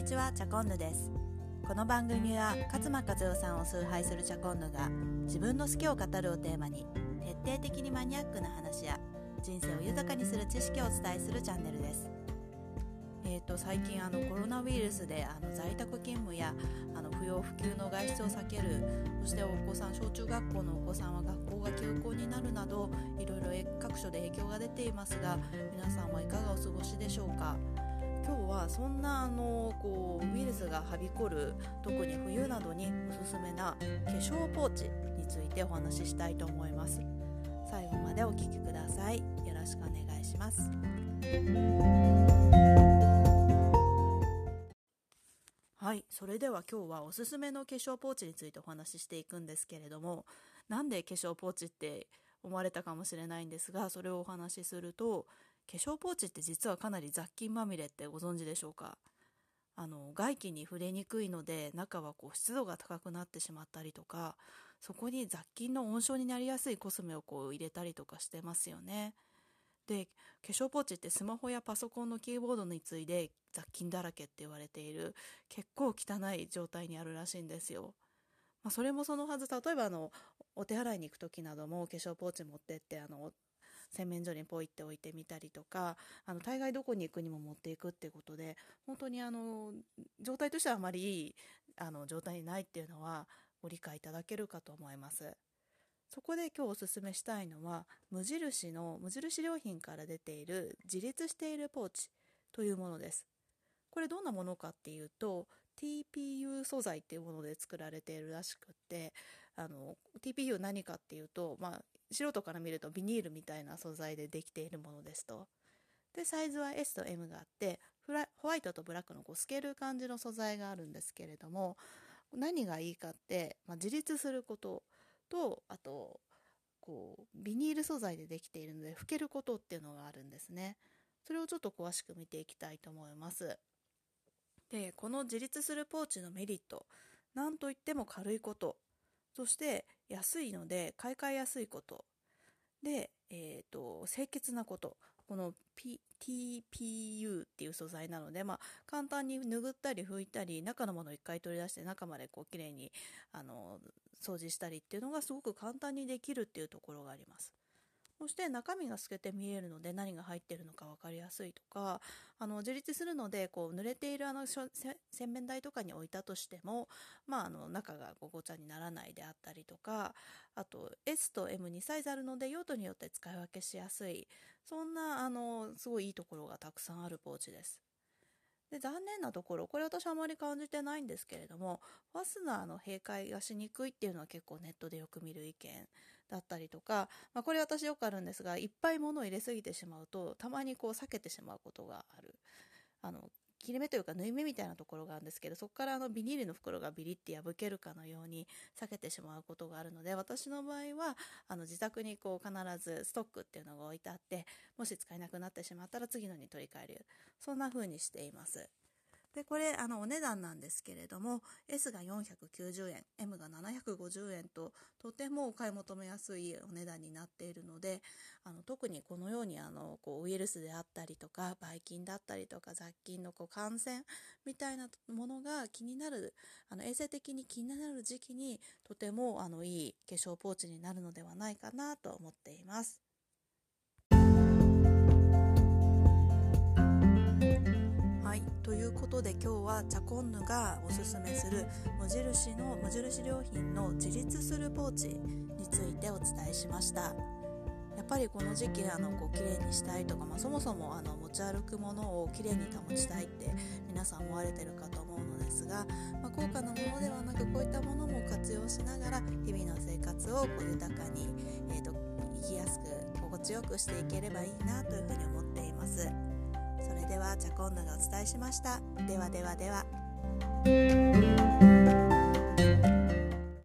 にちはチャコンヌです。この番組は勝間和代さんを崇拝するチャコンヌが自分の好きを語るをテーマに徹底的にマニアックな話や人生を豊かにする知識をお伝えするチャンネルです。えーと、最近あのコロナウイルスであの在宅勤務やあの不要不急の外出を避けるそしてお子さん小中学校のお子さんは学校が休校になるなどいろいろ各所で影響が出ていますが皆さんはいかがお過ごしでしょうか？今日はそんなあのこうウイルスがはびこる特に冬などにおすすめな化粧ポーチについてお話ししたいと思います。最後までお聴きください。よろしくお願いします。はいそれでは今日はおすすめの化粧ポーチについてお話ししていくんですけれどもなんで化粧ポーチって思われたかもしれないんですがそれをお話しすると化粧ポーチって実はかなり雑菌まみれってご存知でしょうか？あの外気に触れにくいので中はこう湿度が高くなってしまったりとかそこに雑菌の温床になりやすいコスメをこう入れたりとかしてますよね。で化粧ポーチってスマホやパソコンのキーボードに次いで雑菌だらけって言われている結構汚い状態にあるらしいんですよ。まあ、それもそのはず。例えばあのお手洗いに行く時なども化粧ポーチ持ってってあの洗面所にポイって置いてみたりとかあの大概どこに行くにも持っていくっていうことで本当にあの状態としてはあまりいいあの状態にないっていうのはご理解いただけるかと思います。そこで今日おすすめしたいのは無印の無印良品から出ている自立しているポーチというものです。これどんなものかっていうと TPU 素材っていうもので作られているらしくってあの TPU 何かっていうと、まあ、素人から見るとビニールみたいな素材でできているものですと。でサイズは S と M があってホワイトとブラックのこう透ける感じの素材があるんですけれども何がいいかって、まあ、自立することとあとこうビニール素材でできているので拭けることっていうのがあるんですねそれをちょっと詳しく見ていきたいと思いますでこの自立するポーチのメリットなんといっても軽いこと。そして安いので買い替えやすいこと。で、えーと、清潔なこと。この、P、TPU っていう素材なので、まあ、簡単に拭ったり拭いたり中のものを一回取り出して中までこう綺麗にあの掃除したりっていうのがすごく簡単にできるっていうところがあります。そして中身が透けて見えるので何が入ってるのか分かりやすいとかあの自立するのでこう濡れているあの洗面台とかに置いたとしても、まあ、あの中がごごちゃにならないであったりとかあと S と M2 サイズあるので用途によって使い分けしやすいそんなあのすごいいいところがたくさんあるポーチです。で残念なところこれ私あまり感じてないんですけれどもファスナーの閉会がしにくいっていうのは結構ネットでよく見る意見だったりとか、まあ、これ私よくあるんですがいっぱい物を入れすぎてしまうとたまにこう避けてしまうことがあるあの切れ目というか縫い目みたいなところがあるんですけどそこからあのビニールの袋がビリッて破けるかのように避けてしまうことがあるので私の場合はあの自宅にこう必ずストックっていうのが置いてあってもし使えなくなってしまったら次のに取り替えるそんな風にしています。で、これ、あの、お値段なんですけれども、S が490円、M が750円と、とてもお買い求めやすいお値段になっているので、あの、特にこのように、あの、こう、ウイルスであったりとか、ばい菌だったりとか、雑菌のこう感染みたいなものが気になる、あの、衛生的に気になる時期に、とても、あの、いい化粧ポーチになるのではないかなと思っています。ということで今日はチャコンヌがおすすめする無印の無印良品の自立するポーチについてお伝えしました。やっぱりこの時期あのこう綺麗にしたいとか、まあ、そもそもあの持ち歩くものをきれいに保ちたいって皆さん思われてるかと思うのですが、まあ、高価なものではなくこういったものも活用しながら日々の生活をこう豊かに、えーと生きやすく心地よくしていければいいなというふうにはチャコンナがお伝えしました。ではではでは。